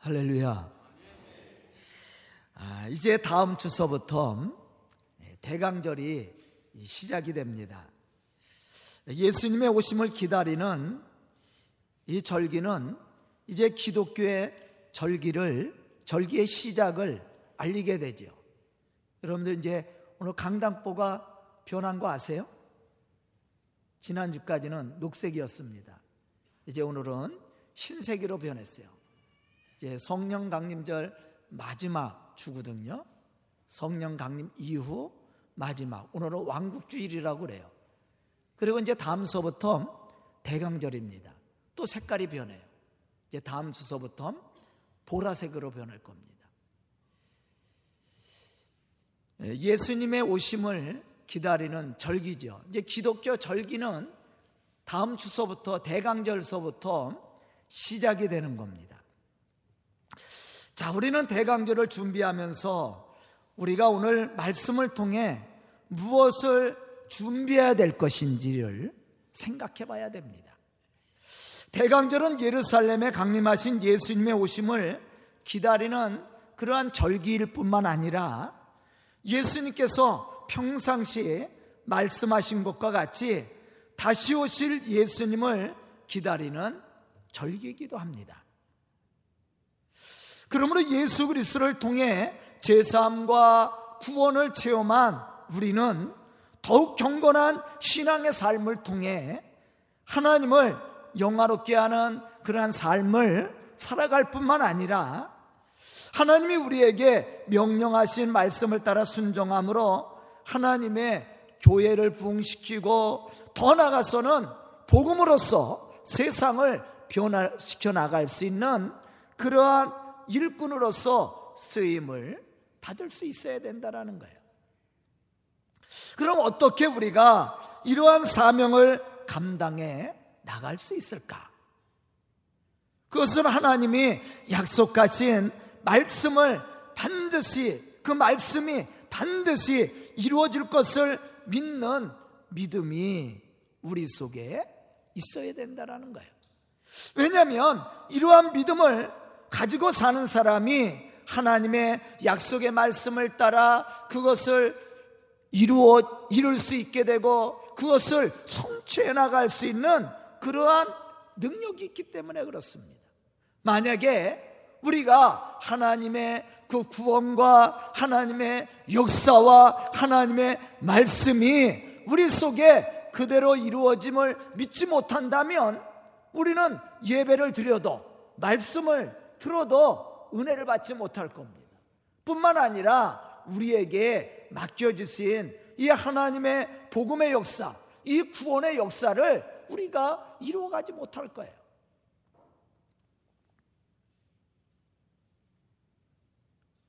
할렐루야. 아, 이제 다음 주서부터 대강절이 시작이 됩니다. 예수님의 오심을 기다리는 이 절기는 이제 기독교의 절기를 절기의 시작을 알리게 되죠. 여러분들 이제 오늘 강당보가 변한 거 아세요? 지난주까지는 녹색이었습니다. 이제 오늘은 흰색으로 변했어요. 이제 성령 강림절 마지막 주거든요. 성령 강림 이후 마지막 오늘은 왕국 주일이라고 그래요. 그리고 이제 다음 서부터 대강절입니다. 또 색깔이 변해요. 이제 다음 주서부터 보라색으로 변할 겁니다. 예수님의 오심을 기다리는 절기죠. 이제 기독교 절기는 다음 주서부터 대강절서부터 시작이 되는 겁니다. 자, 우리는 대강절을 준비하면서 우리가 오늘 말씀을 통해 무엇을 준비해야 될 것인지를 생각해 봐야 됩니다. 대강절은 예루살렘에 강림하신 예수님의 오심을 기다리는 그러한 절기일 뿐만 아니라 예수님께서 평상시에 말씀하신 것과 같이 다시 오실 예수님을 기다리는 절기이기도 합니다. 그러므로 예수 그리스도를 통해 제사함과 구원을 체험한 우리는 더욱 경건한 신앙의 삶을 통해 하나님을 영화롭게 하는 그러한 삶을 살아갈 뿐만 아니라 하나님이 우리에게 명령하신 말씀을 따라 순종함으로 하나님의 교회를 부흥시키고 더 나아가서는 복음으로써 세상을 변화시켜 나갈 수 있는 그러한 일꾼으로서 쓰임을 받을 수 있어야 된다라는 거예요. 그럼 어떻게 우리가 이러한 사명을 감당해 나갈 수 있을까? 그것은 하나님이 약속하신 말씀을 반드시 그 말씀이 반드시 이루어질 것을 믿는 믿음이 우리 속에 있어야 된다라는 거예요. 왜냐하면 이러한 믿음을 가지고 사는 사람이 하나님의 약속의 말씀을 따라 그것을 이루어 이룰 수 있게 되고 그것을 성취해 나갈 수 있는 그러한 능력이 있기 때문에 그렇습니다. 만약에 우리가 하나님의 그 구원과 하나님의 역사와 하나님의 말씀이 우리 속에 그대로 이루어짐을 믿지 못한다면 우리는 예배를 드려도 말씀을 들어도 은혜를 받지 못할 겁니다. 뿐만 아니라 우리에게 맡겨주신 이 하나님의 복음의 역사, 이 구원의 역사를 우리가 이루어가지 못할 거예요.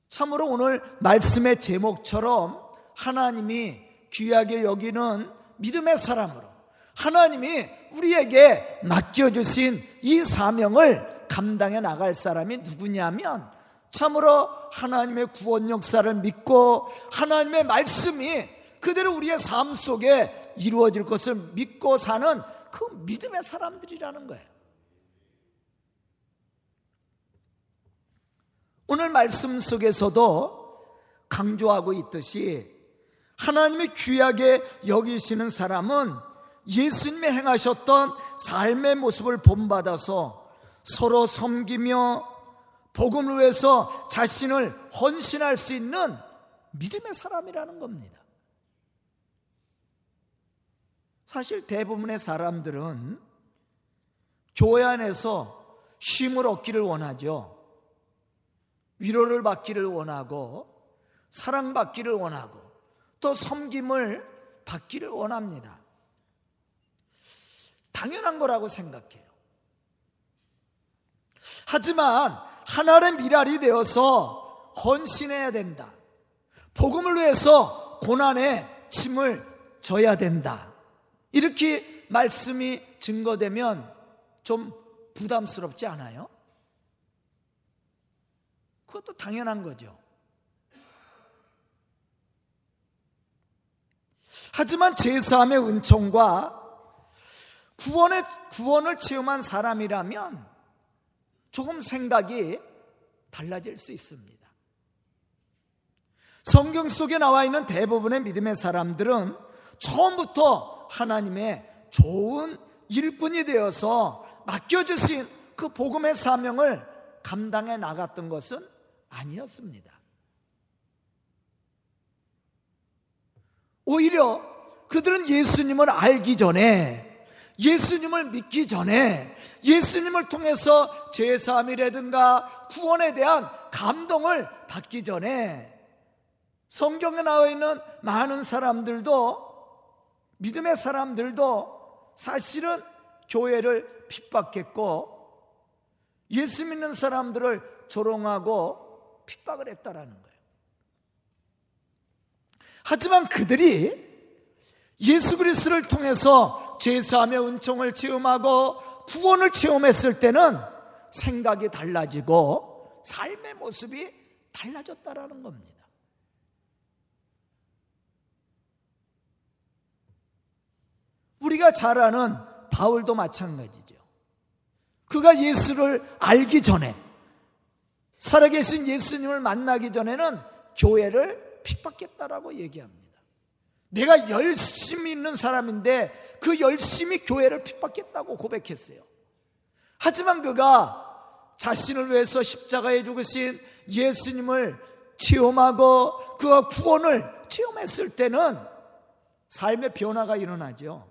참으로 오늘 말씀의 제목처럼 하나님이 귀하게 여기는 믿음의 사람으로 하나님이 우리에게 맡겨주신 이 사명을 감당해 나갈 사람이 누구냐면 참으로 하나님의 구원 역사를 믿고 하나님의 말씀이 그대로 우리의 삶 속에 이루어질 것을 믿고 사는 그 믿음의 사람들이라는 거예요. 오늘 말씀 속에서도 강조하고 있듯이 하나님이 귀하게 여기시는 사람은 예수님이 행하셨던 삶의 모습을 본받아서 서로 섬기며 복음을 위해서 자신을 헌신할 수 있는 믿음의 사람이라는 겁니다. 사실 대부분의 사람들은 교회 안에서 쉼을 얻기를 원하죠. 위로를 받기를 원하고 사랑받기를 원하고 또 섬김을 받기를 원합니다. 당연한 거라고 생각해요. 하지만 하나의 미랄이 되어서 헌신해야 된다. 복음을 위해서 고난의 짐을 져야 된다. 이렇게 말씀이 증거되면 좀 부담스럽지 않아요? 그것도 당연한 거죠. 하지만 제사함의 은총과 구원의 구원을 체험한 사람이라면 조금 생각이 달라질 수 있습니다. 성경 속에 나와 있는 대부분의 믿음의 사람들은 처음부터 하나님의 좋은 일꾼이 되어서 맡겨주신 그 복음의 사명을 감당해 나갔던 것은 아니었습니다. 오히려 그들은 예수님을 알기 전에 예수님을 믿기 전에 예수님을 통해서 제사함이라든가 구원에 대한 감동을 받기 전에 성경에 나와 있는 많은 사람들도 믿음의 사람들도 사실은 교회를 핍박했고 예수 믿는 사람들을 조롱하고 핍박을 했다라는 거예요. 하지만 그들이 예수 그리스도를 통해서 제사하며 은총을 체험하고 구원을 체험했을 때는 생각이 달라지고 삶의 모습이 달라졌다라는 겁니다. 우리가 잘 아는 바울도 마찬가지죠. 그가 예수를 알기 전에 살아계신 예수님을 만나기 전에는 교회를 핍박했다라고 얘기합니다. 내가 열심히 있는 사람인데 그 열심히 교회를 핍박했다고 고백했어요. 하지만 그가 자신을 위해서 십자가에 죽으신 예수님을 체험하고 그 구원을 체험했을 때는 삶의 변화가 일어나죠.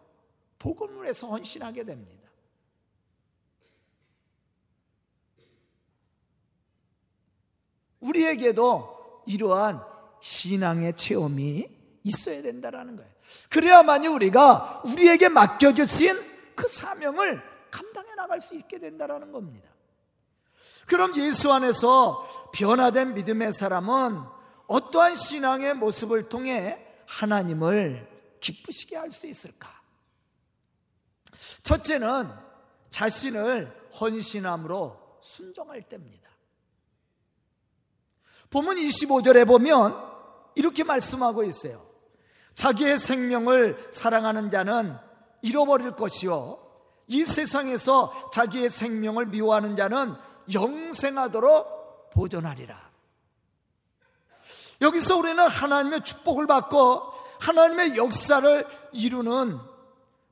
복음을 위해서 헌신하게 됩니다. 우리에게도 이러한 신앙의 체험이 있어야 된다라는 거예요. 그래야만이 우리가 우리에게 맡겨주신 그 사명을 감당해 나갈 수 있게 된다라는 겁니다. 그럼 예수 안에서 변화된 믿음의 사람은 어떠한 신앙의 모습을 통해 하나님을 기쁘시게 할 수 있을까? 첫째는 자신을 헌신함으로 순종할 때입니다. 본문 25절에 보면 이렇게 말씀하고 있어요. 자기의 생명을 사랑하는 자는 잃어버릴 것이요. 이 세상에서 자기의 생명을 미워하는 자는 영생하도록 보존하리라. 여기서 우리는 하나님의 축복을 받고 하나님의 역사를 이루는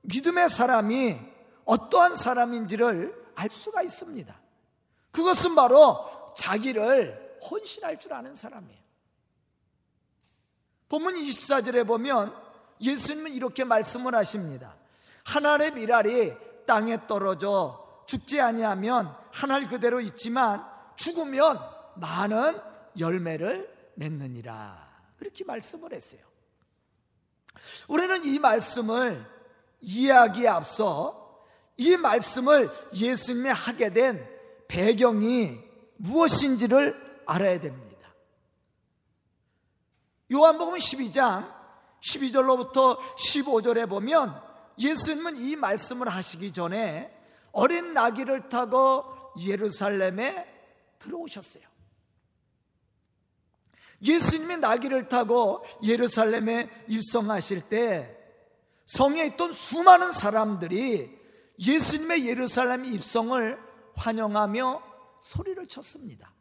믿음의 사람이 어떠한 사람인지를 알 수가 있습니다. 그것은 바로 자기를 헌신할 줄 아는 사람이에요. 본문 24절에 보면 예수님은 이렇게 말씀을 하십니다. 하늘의 미랄이 땅에 떨어져 죽지 아니하면 하늘 그대로 있지만 죽으면 많은 열매를 맺느니라. 그렇게 말씀을 했어요. 우리는 이 말씀을 이해하기에 앞서 이 말씀을 예수님이 하게 된 배경이 무엇인지를 알아야 됩니다. 요한복음 12장 12절로부터 15절에 보면 예수님은 이 말씀을 하시기 전에 어린 나귀를 타고 예루살렘에 들어오셨어요. 예수님이 나귀를 타고 예루살렘에 입성하실 때 성에 있던 수많은 사람들이 예수님의 예루살렘 입성을 환영하며 소리를 쳤습니다.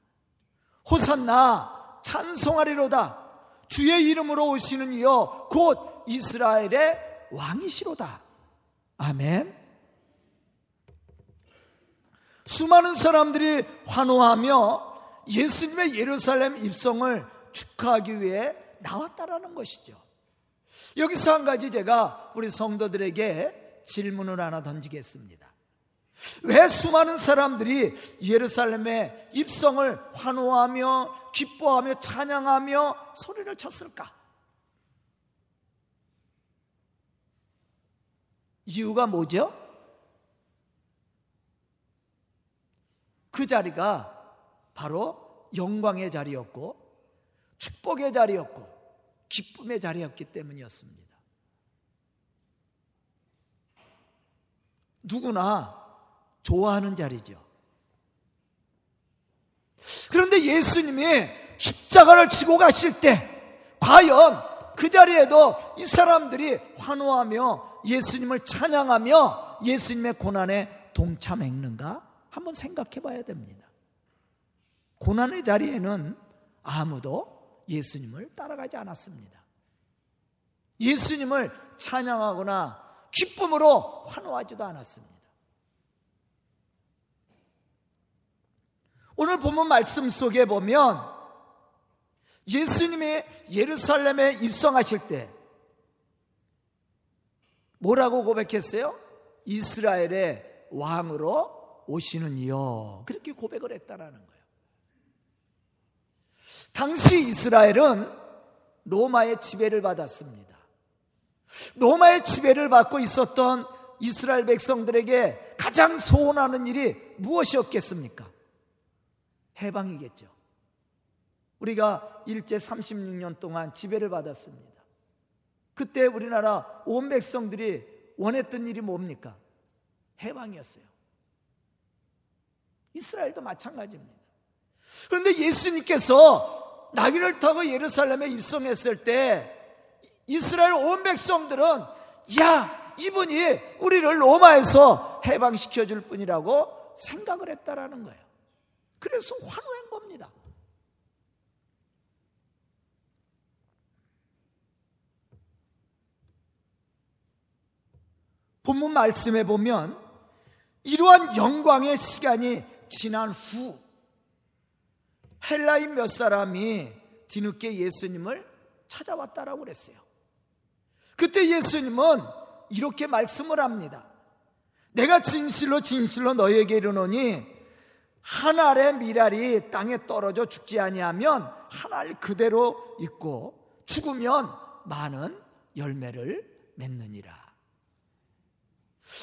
호산나 찬송하리로다. 주의 이름으로 오시는 이여 곧 이스라엘의 왕이시로다. 아멘. 수많은 사람들이 환호하며 예수님의 예루살렘 입성을 축하하기 위해 나왔다라는 것이죠. 여기서 한 가지 제가 우리 성도들에게 질문을 하나 던지겠습니다. 왜 수많은 사람들이 예루살렘의 입성을 환호하며 기뻐하며 찬양하며 소리를 쳤을까? 이유가 뭐죠? 그 자리가 바로 영광의 자리였고 축복의 자리였고 기쁨의 자리였기 때문이었습니다. 누구나 좋아하는 자리죠. 그런데 예수님이 십자가를 지고 가실 때 과연 그 자리에도 이 사람들이 환호하며 예수님을 찬양하며 예수님의 고난에 동참했는가? 한번 생각해 봐야 됩니다. 고난의 자리에는 아무도 예수님을 따라가지 않았습니다. 예수님을 찬양하거나 기쁨으로 환호하지도 않았습니다. 오늘 본문 말씀 속에 보면 예수님이 예루살렘에 입성하실 때 뭐라고 고백했어요? 이스라엘의 왕으로 오시는 이요. 그렇게 고백을 했다라는 거예요. 당시 이스라엘은 로마의 지배를 받았습니다. 로마의 지배를 받고 있었던 이스라엘 백성들에게 가장 소원하는 일이 무엇이었겠습니까? 해방이겠죠. 우리가 일제 36년 동안 지배를 받았습니다. 그때 우리나라 온 백성들이 원했던 일이 뭡니까? 해방이었어요. 이스라엘도 마찬가지입니다. 그런데 예수님께서 나귀를 타고 예루살렘에 입성했을 때 이스라엘 온 백성들은 야 이분이 우리를 로마에서 해방시켜 줄 뿐이라고 생각을 했다라는 거예요. 그래서 환호한 겁니다. 본문 말씀에 보면 이러한 영광의 시간이 지난 후 헬라인 몇 사람이 뒤늦게 예수님을 찾아왔다라고 그랬어요. 그때 예수님은 이렇게 말씀을 합니다. 내가 진실로 진실로 너에게 이르노니 한 알의 미랄이 땅에 떨어져 죽지 아니하면 한 알 그대로 있고 죽으면 많은 열매를 맺느니라.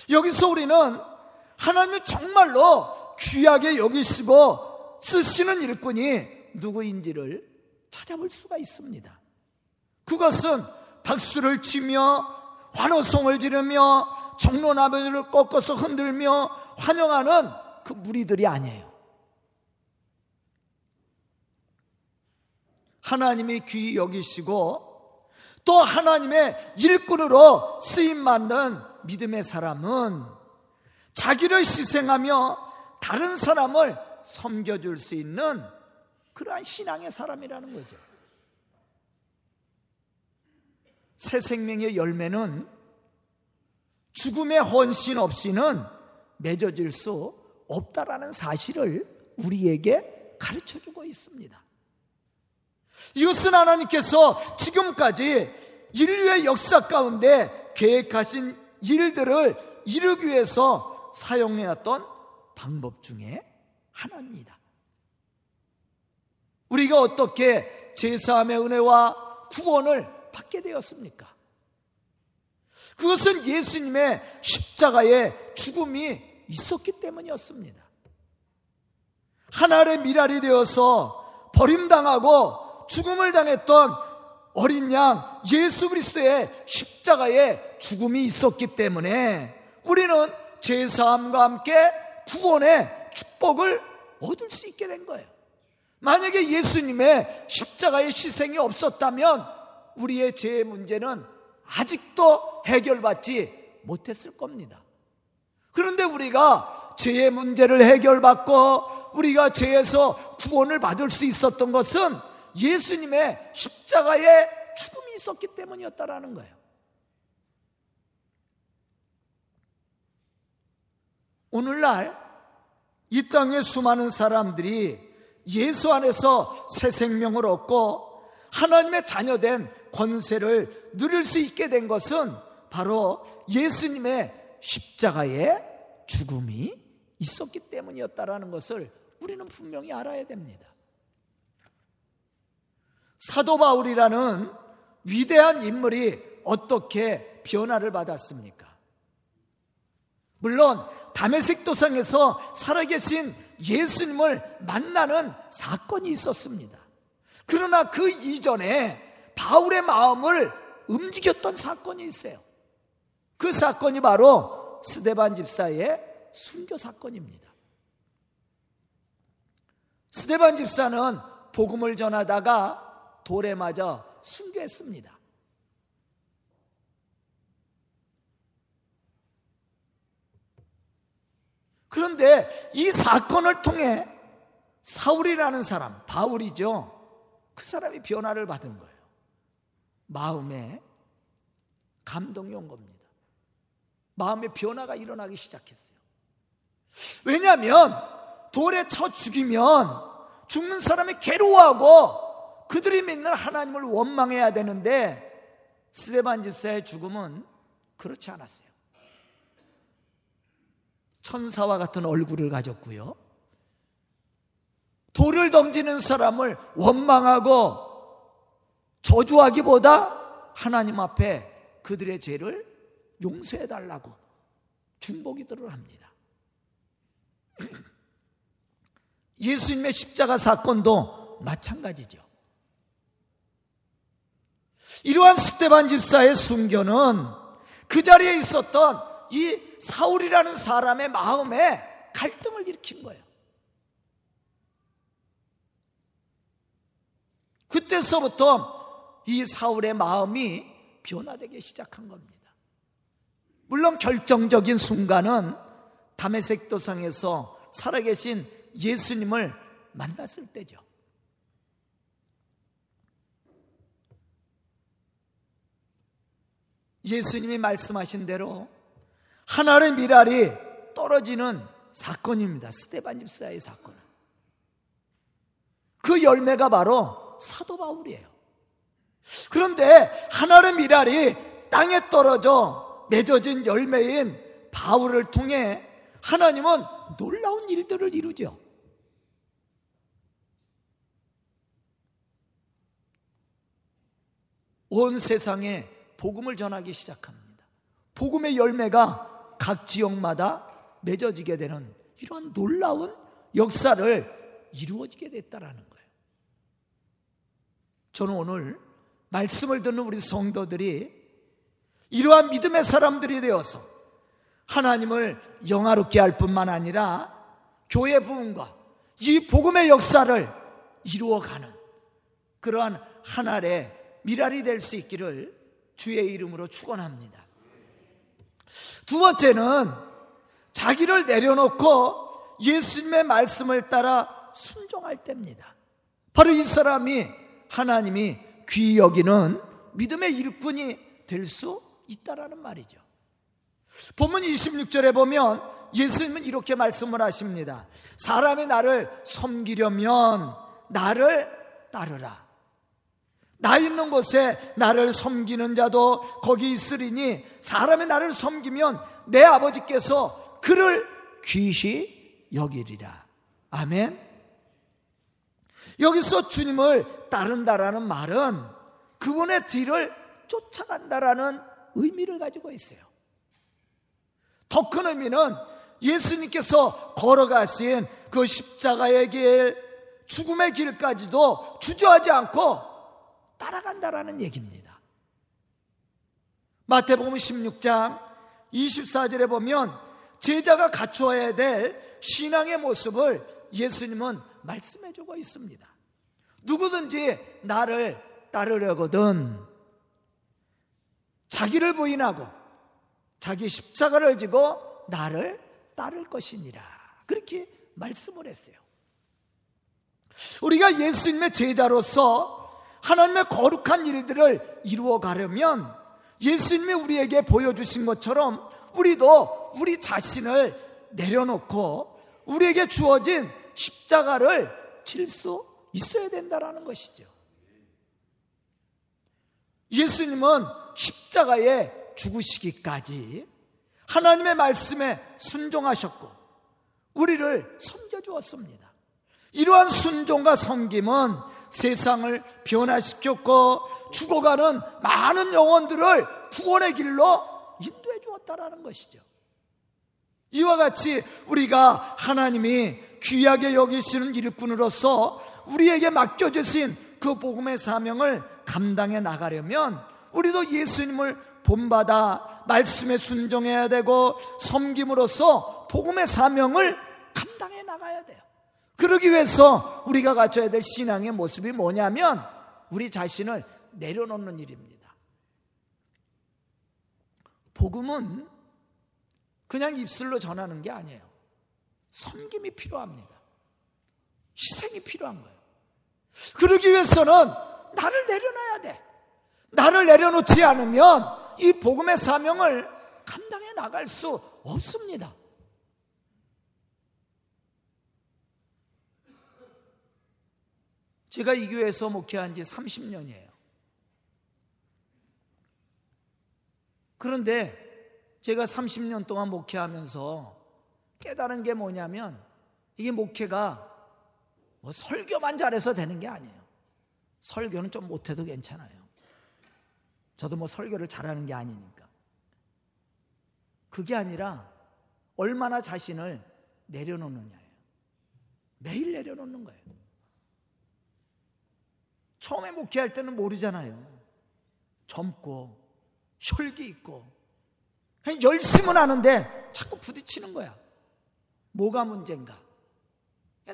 여기서 우리는 하나님이 정말로 귀하게 여기시고 쓰시는 일꾼이 누구인지를 찾아볼 수가 있습니다. 그것은 박수를 치며 환호성을 지르며 종로나무를 꺾어서 흔들며 환영하는 그 무리들이 아니에요. 하나님이 귀히 여기시고 또 하나님의 일꾼으로 쓰임 받는 믿음의 사람은 자기를 희생하며 다른 사람을 섬겨줄 수 있는 그러한 신앙의 사람이라는 거죠. 새 생명의 열매는 죽음의 헌신 없이는 맺어질 수 없다라는 사실을 우리에게 가르쳐 주고 있습니다. 이것은 하나님께서 지금까지 인류의 역사 가운데 계획하신 일들을 이루기 위해서 사용해왔던 방법 중에 하나입니다. 우리가 어떻게 제사함의 은혜와 구원을 받게 되었습니까? 그것은 예수님의 십자가의 죽음이 있었기 때문이었습니다. 하나의 미랄이 되어서 버림당하고 죽음을 당했던 어린 양 예수 그리스도의 십자가의 죽음이 있었기 때문에 우리는 제사함과 함께 구원의 축복을 얻을 수 있게 된 거예요. 만약에 예수님의 십자가의 희생이 없었다면 우리의 죄의 문제는 아직도 해결받지 못했을 겁니다. 그런데 우리가 죄의 문제를 해결받고 우리가 죄에서 구원을 받을 수 있었던 것은 예수님의 십자가의 죽음이 있었기 때문이었다라는 거예요. 오늘날 이 땅의 수많은 사람들이 예수 안에서 새 생명을 얻고 하나님의 자녀된 권세를 누릴 수 있게 된 것은 바로 예수님의 십자가의 죽음이 있었기 때문이었다라는 것을 우리는 분명히 알아야 됩니다. 사도 바울이라는 위대한 인물이 어떻게 변화를 받았습니까? 물론 담에색 도상에서 살아계신 예수님을 만나는 사건이 있었습니다. 그러나 그 이전에 바울의 마음을 움직였던 사건이 있어요. 그 사건이 바로 스데반 집사의 순교 사건입니다. 스데반 집사는 복음을 전하다가 돌에 맞아 순교했습니다. 그런데 이 사건을 통해 사울이라는 사람, 바울이죠. 그 사람이 변화를 받은 거예요. 마음에 감동이 온 겁니다. 마음의 변화가 일어나기 시작했어요. 왜냐하면 돌에 쳐 죽이면 죽는 사람이 괴로워하고 그들이 믿는 하나님을 원망해야 되는데 스데반 집사의 죽음은 그렇지 않았어요. 천사와 같은 얼굴을 가졌고요. 돌을 던지는 사람을 원망하고 저주하기보다 하나님 앞에 그들의 죄를 용서해 달라고 중보기도를 합니다. 예수님의 십자가 사건도 마찬가지죠. 이러한 스테반 집사의 순교는 그 자리에 있었던 이 사울이라는 사람의 마음에 갈등을 일으킨 거예요. 그때서부터 이 사울의 마음이 변화되기 시작한 겁니다. 물론 결정적인 순간은 담에색 도상에서 살아계신 예수님을 만났을 때죠. 예수님이 말씀하신 대로 하나의 미랄이 떨어지는 사건입니다. 스테반 집사의 사건은. 그 열매가 바로 사도 바울이에요. 그런데 하나의 미랄이 땅에 떨어져 맺어진 열매인 바울을 통해 하나님은 놀라운 일들을 이루죠. 온 세상에 복음을 전하기 시작합니다. 복음의 열매가 각 지역마다 맺어지게 되는 이런 놀라운 역사를 이루어지게 됐다라는 거예요. 저는 오늘 말씀을 듣는 우리 성도들이 이러한 믿음의 사람들이 되어서 하나님을 영화롭게 할 뿐만 아니라 교회 부흥과 이 복음의 역사를 이루어가는 그러한 하나의 미랄이 될 수 있기를 주의 이름으로 축원합니다. 두 번째는 자기를 내려놓고 예수님의 말씀을 따라 순종할 때입니다. 바로 이 사람이 하나님이 귀히 여기는 믿음의 일꾼이 될 수 있다라는 말이죠. 본문 26절에 보면 예수님은 이렇게 말씀을 하십니다. 사람이 나를 섬기려면 나를 따르라. 나 있는 곳에 나를 섬기는 자도 거기 있으리니 사람이 나를 섬기면 내 아버지께서 그를 귀시 여기리라. 아멘. 여기서 주님을 따른다라는 말은 그분의 뒤를 쫓아간다라는 의미를 가지고 있어요. 더 큰 의미는 예수님께서 걸어가신 그 십자가의 길, 죽음의 길까지도 주저하지 않고 따라간다라는 얘기입니다. 마태복음 16장 24절에 보면 제자가 갖추어야 될 신앙의 모습을 예수님은 말씀해 주고 있습니다. 누구든지 나를 따르려거든 자기를 부인하고 자기 십자가를 지고 나를 따를 것이니라. 그렇게 말씀을 했어요. 우리가 예수님의 제자로서 하나님의 거룩한 일들을 이루어 가려면 예수님이 우리에게 보여주신 것처럼 우리도 우리 자신을 내려놓고 우리에게 주어진 십자가를 칠 수 있어야 된다라는 것이죠. 예수님은 십자가에 죽으시기까지 하나님의 말씀에 순종하셨고 우리를 섬겨 주었습니다. 이러한 순종과 섬김은 세상을 변화시켰고 죽어가는 많은 영혼들을 구원의 길로 인도해 주었다라는 것이죠. 이와 같이 우리가 하나님이 귀하게 여기시는 일꾼으로서 우리에게 맡겨주신 그 복음의 사명을 감당해 나가려면 우리도 예수님을 본받아 말씀에 순종해야 되고 섬김으로써 복음의 사명을 감당해 나가야 돼요. 그러기 위해서 우리가 갖춰야 될 신앙의 모습이 뭐냐면 우리 자신을 내려놓는 일입니다. 복음은 그냥 입술로 전하는 게 아니에요. 섬김이 필요합니다. 희생이 필요한 거예요. 그러기 위해서는 나를 내려놔야 돼. 나를 내려놓지 않으면 이 복음의 사명을 감당해 나갈 수 없습니다. 제가 이 교회에서 목회한 지 30년이에요. 그런데 제가 30년 동안 목회하면서 깨달은 게 뭐냐면 이게 목회가 뭐 설교만 잘해서 되는 게 아니에요. 설교는 좀 못해도 괜찮아요. 저도 뭐 설교를 잘하는 게 아니니까. 그게 아니라 얼마나 자신을 내려놓느냐예요. 매일 내려놓는 거예요. 처음에 목회할 때는 모르잖아요. 젊고 혈기 있고 열심은 하는데 자꾸 부딪히는 거야. 뭐가 문제인가?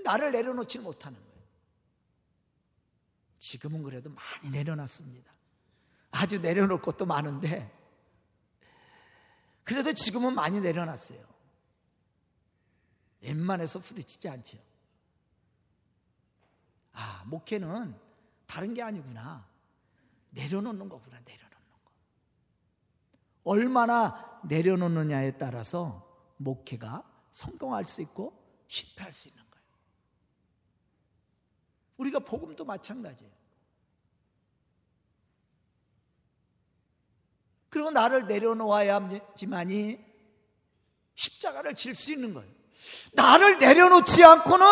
나를 내려놓지 못하는 거예요. 지금은 그래도 많이 내려놨습니다. 아주 내려놓을 것도 많은데 그래도 지금은 많이 내려놨어요. 웬만해서 부딪히지 않죠. 아, 목회는 다른 게 아니구나. 내려놓는 거구나, 내려놓는 거. 얼마나 내려놓느냐에 따라서 목회가 성공할 수 있고 실패할 수 있는 거예요. 우리가 복음도 마찬가지예요. 그리고 나를 내려놓아야지만이 십자가를 질 수 있는 거예요. 나를 내려놓지 않고는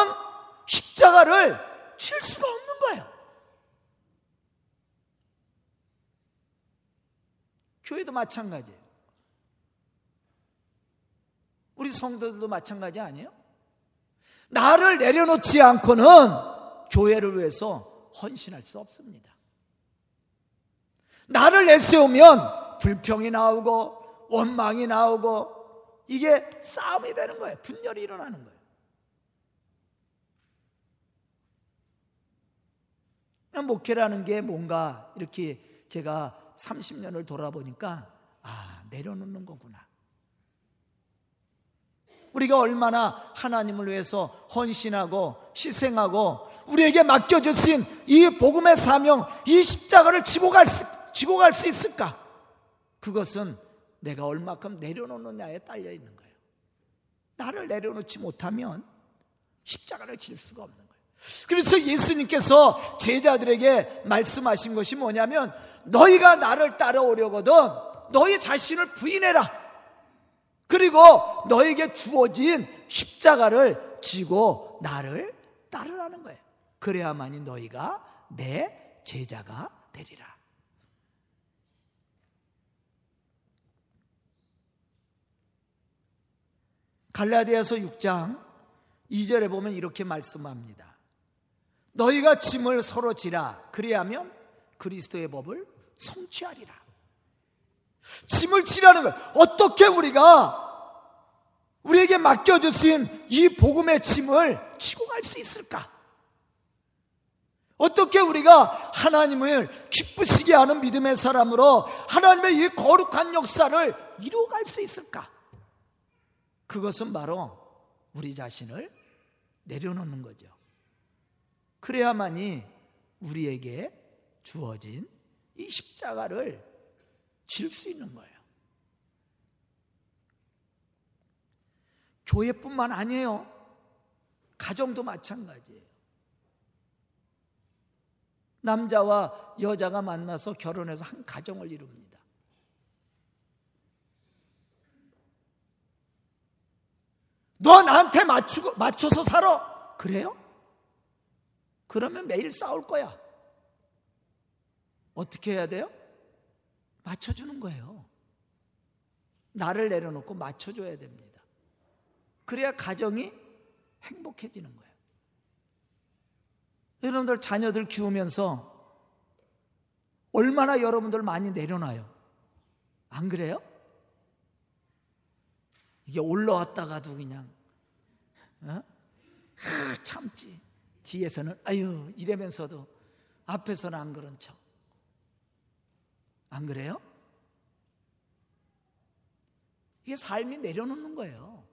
십자가를 칠 수가 없는 거예요. 교회도 마찬가지예요. 우리 성도들도 마찬가지 아니에요? 나를 내려놓지 않고는 교회를 위해서 헌신할 수 없습니다. 나를 내세우면 불평이 나오고 원망이 나오고 이게 싸움이 되는 거예요. 분열이 일어나는 거예요. 목회라는 게 뭔가 이렇게 제가 30년을 돌아보니까 아, 내려놓는 거구나. 우리가 얼마나 하나님을 위해서 헌신하고 희생하고 우리에게 맡겨주신 이 복음의 사명, 이 십자가를 지고 갈 수, 지고 갈 수 있을까? 그것은 내가 얼마큼 내려놓느냐에 딸려 있는 거예요. 나를 내려놓지 못하면 십자가를 질 수가 없는 거예요. 그래서 예수님께서 제자들에게 말씀하신 것이 뭐냐면 너희가 나를 따라오려거든 너희 자신을 부인해라. 그리고 너에게 주어진 십자가를 지고 나를 따르라는 거예요. 그래야만이 너희가 내 제자가 되리라. 갈라디아서 6장 2절에 보면 이렇게 말씀합니다. 너희가 짐을 서로 지라 그리하면 그리스도의 법을 성취하리라. 짐을 지라는 거예요. 어떻게 우리가 우리에게 맡겨주신 이 복음의 짐을 지고 갈 수 있을까? 어떻게 우리가 하나님을 기쁘시게 하는 믿음의 사람으로 하나님의 이 거룩한 역사를 이루어갈 수 있을까? 그것은 바로 우리 자신을 내려놓는 거죠. 그래야만이 우리에게 주어진 이 십자가를 질 수 있는 거예요. 교회뿐만 아니에요. 가정도 마찬가지예요. 남자와 여자가 만나서 결혼해서 한 가정을 이룹니다. 너 나한테 맞추고, 맞춰서 살아. 그래요? 그러면 매일 싸울 거야. 어떻게 해야 돼요? 맞춰주는 거예요. 나를 내려놓고 맞춰줘야 됩니다. 그래야 가정이 행복해지는 거예요. 여러분들 자녀들 키우면서 얼마나 여러분들 많이 내려놔요. 안 그래요? 이게 올라왔다가도 그냥 어? 참지. 뒤에서는 아유 이러면서도 앞에서는 안 그런 척. 안 그래요? 이게 삶이 내려놓는 거예요.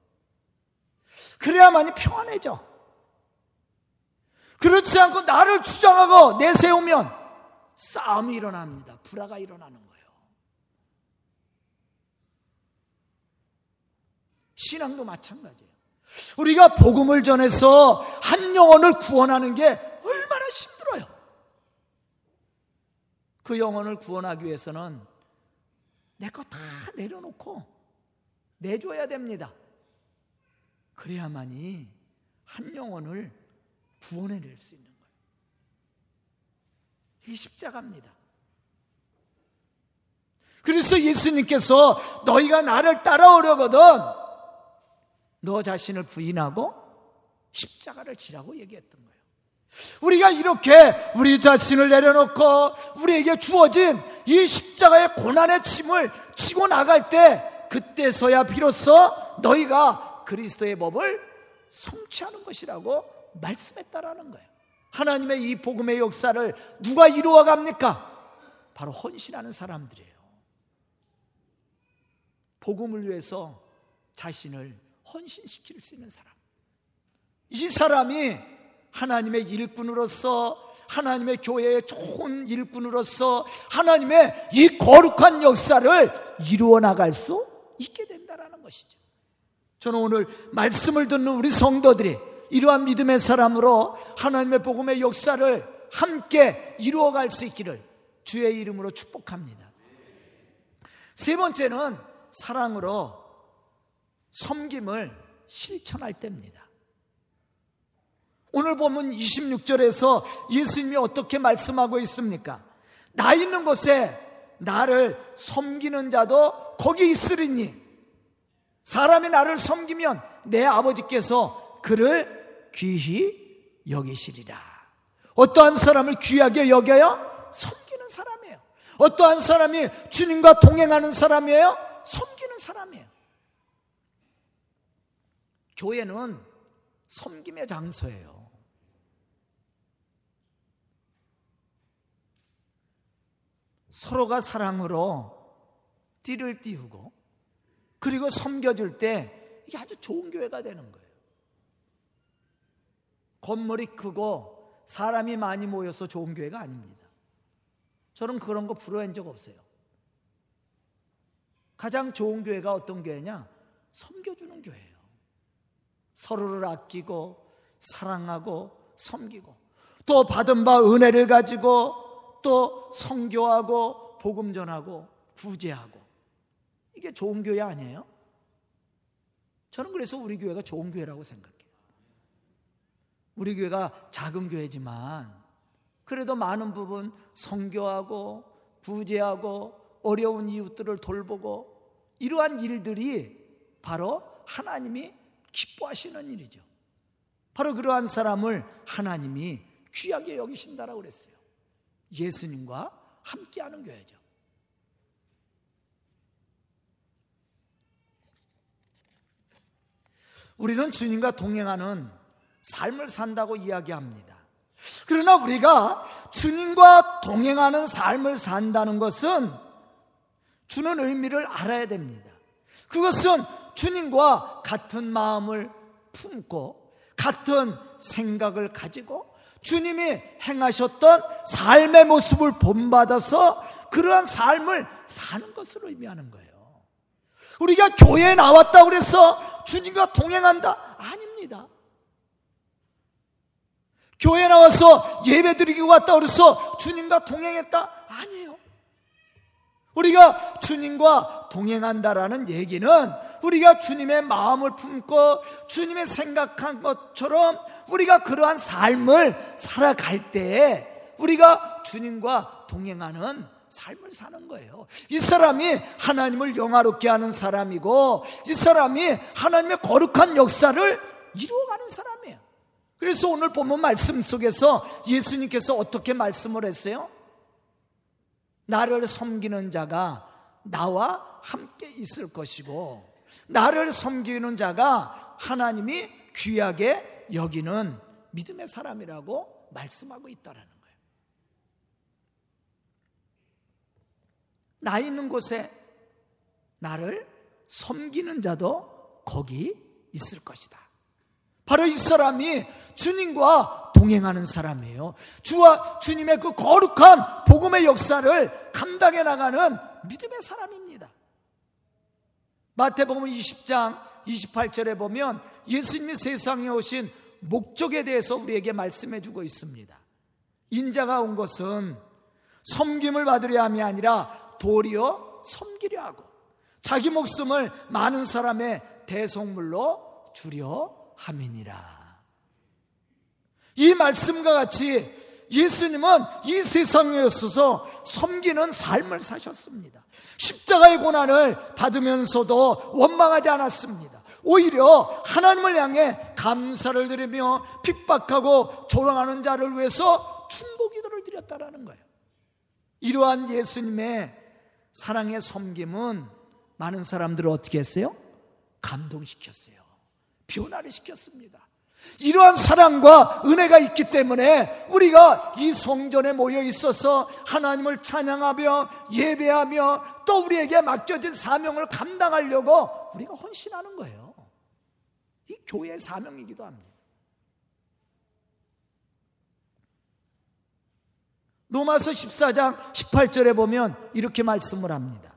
그래야만이 평안해져. 그렇지 않고 나를 주장하고 내세우면 싸움이 일어납니다. 불화가 일어나는 거예요. 신앙도 마찬가지예요. 우리가 복음을 전해서 한 영혼을 구원하는 게 얼마나 힘들어요. 그 영혼을 구원하기 위해서는 내 거 다 내려놓고 내줘야 됩니다. 그래야만이 한 영혼을 구원해낼 수 있는 거예요. 이 십자가입니다. 그래서 예수님께서 너희가 나를 따라오려거든 너 자신을 부인하고 십자가를 지라고 얘기했던 거예요. 우리가 이렇게 우리 자신을 내려놓고 우리에게 주어진 이 십자가의 고난의 짐을 치고 나갈 때 그때서야 비로소 너희가 그리스도의 법을 성취하는 것이라고 말씀했다라는 거예요. 하나님의 이 복음의 역사를 누가 이루어 갑니까? 바로 헌신하는 사람들이에요. 복음을 위해서 자신을 헌신시킬 수 있는 사람. 이 사람이 하나님의 일꾼으로서 하나님의 교회의 좋은 일꾼으로서 하나님의 이 거룩한 역사를 이루어 나갈 수 있게 된다라는 것이죠. 저는 오늘 말씀을 듣는 우리 성도들이 이러한 믿음의 사람으로 하나님의 복음의 역사를 함께 이루어 갈 수 있기를 주의 이름으로 축복합니다. 세 번째는 사랑으로 섬김을 실천할 때입니다. 오늘 보면 26절에서 예수님이 어떻게 말씀하고 있습니까? 나 있는 곳에 나를 섬기는 자도 거기 있으리니 사람이 나를 섬기면 내 아버지께서 그를 귀히 여기시리라. 어떠한 사람을 귀하게 여겨요? 섬기는 사람이에요. 어떠한 사람이 주님과 동행하는 사람이에요? 섬기는 사람이에요. 교회는 섬김의 장소예요. 서로가 사랑으로 띠를 띄우고 그리고 섬겨줄 때 이게 아주 좋은 교회가 되는 거예요. 건물이 크고 사람이 많이 모여서 좋은 교회가 아닙니다. 저는 그런 거 부러운 적 없어요. 가장 좋은 교회가 어떤 교회냐? 교회예요. 서로를 아끼고 사랑하고 섬기고 또 받은 바 은혜를 가지고 또 성교하고 복음 전하고 구제하고 이게 좋은 교회 아니에요? 저는 그래서 우리 교회가 좋은 교회라고 생각해요. 우리 교회가 작은 교회지만 그래도 많은 부분 성교하고 구제하고 어려운 이웃들을 돌보고 이러한 일들이 바로 하나님이 기뻐하시는 일이죠. 바로 그러한 사람을 하나님이 귀하게 여기신다라고 그랬어요. 예수님과 함께하는 교회죠. 우리는 주님과 동행하는 삶을 산다고 이야기합니다. 그러나 우리가 주님과 동행하는 삶을 산다는 것은 주는 의미를 알아야 됩니다. 그것은 주님과 같은 마음을 품고 같은 생각을 가지고 주님이 행하셨던 삶의 모습을 본받아서 그러한 삶을 사는 것을 의미하는 거예요. 우리가 교회에 나왔다 그래서 주님과 동행한다? 아닙니다. 교회 나와서 예배 드리고 왔다 그래서 주님과 동행했다? 아니에요. 우리가 주님과 동행한다라는 얘기는 우리가 주님의 마음을 품고 주님의 생각한 것처럼 우리가 그러한 삶을 살아갈 때 우리가 주님과 동행하는 삶을 사는 거예요. 이 사람이 하나님을 영화롭게 하는 사람이고 이 사람이 하나님의 거룩한 역사를 이루어가는 사람이에요. 그래서 오늘 보면 말씀 속에서 예수님께서 어떻게 말씀을 했어요? 나를 섬기는 자가 나와 함께 있을 것이고 나를 섬기는 자가 하나님이 귀하게 여기는 믿음의 사람이라고 말씀하고 있다라는 거예요. 나 있는 곳에 나를 섬기는 자도 거기 있을 것이다. 바로 이 사람이 주님과 동행하는 사람이에요. 주와 주님의 그 거룩한 복음의 역사를 감당해 나가는 믿음의 사람입니다. 마태복음 20장 28절에 보면 예수님이 세상에 오신 목적에 대해서 우리에게 말씀해 주고 있습니다. 인자가 온 것은 섬김을 받으려 함이 아니라 도리어 섬기려 하고 자기 목숨을 많은 사람의 대속물로 주려 함이니라. 이 말씀과 같이 예수님은 이 세상에 있어서 섬기는 삶을 사셨습니다. 십자가의 고난을 받으면서도 원망하지 않았습니다. 오히려 하나님을 향해 감사를 드리며 핍박하고 조롱하는 자를 위해서 충고 기도를 드렸다라는 거예요. 이러한 예수님의 사랑의 섬김은 많은 사람들을 어떻게 했어요? 감동시켰어요. 변화를 시켰습니다. 이러한 사랑과 은혜가 있기 때문에 우리가 이 성전에 모여 있어서 하나님을 찬양하며 예배하며 또 우리에게 맡겨진 사명을 감당하려고 우리가 헌신하는 거예요. 이 교회의 사명이기도 합니다. 로마서 14장 18절에 보면 이렇게 말씀을 합니다.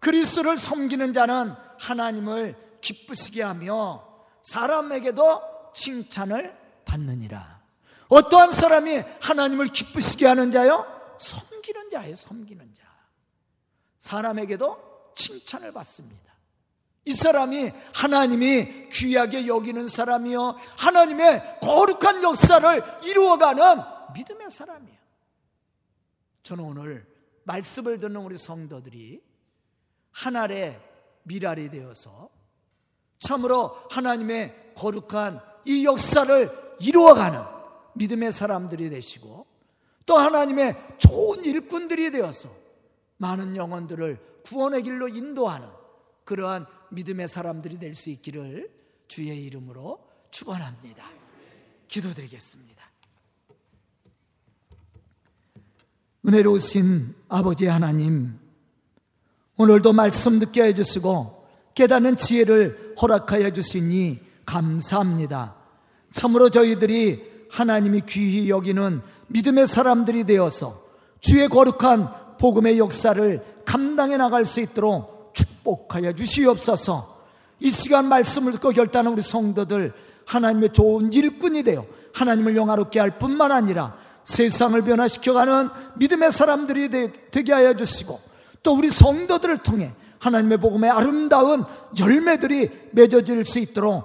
그리스를 섬기는 자는 하나님을 기쁘시게 하며 사람에게도 칭찬을 받느니라. 어떠한 사람이 하나님을 기쁘시게 하는 자요? 섬기는 자예요, 섬기는 자. 사람에게도 칭찬을 받습니다. 이 사람이 하나님이 귀하게 여기는 사람이요. 하나님의 거룩한 역사를 이루어가는 믿음의 사람이에요. 저는 오늘 말씀을 듣는 우리 성도들이 하나의 미랄이 되어서 참으로 하나님의 거룩한 이 역사를 이루어가는 믿음의 사람들이 되시고 또 하나님의 좋은 일꾼들이 되어서 많은 영혼들을 구원의 길로 인도하는 그러한 믿음의 사람들이 될 수 있기를 주의 이름으로 축원합니다. 기도드리겠습니다. 은혜로우신 아버지 하나님, 오늘도 말씀 듣게 해주시고 깨닫는 지혜를 허락하여 주시니 감사합니다. 참으로 저희들이 하나님이 귀히 여기는 믿음의 사람들이 되어서 주의 거룩한 복음의 역사를 감당해 나갈 수 있도록 축복하여 주시옵소서. 이 시간 말씀을 듣고 결단한 우리 성도들 하나님의 좋은 일꾼이 되어 하나님을 영화롭게 할 뿐만 아니라 세상을 변화시켜가는 믿음의 사람들이 되게 하여 주시고 또 우리 성도들을 통해 하나님의 복음의 아름다운 열매들이 맺어질 수 있도록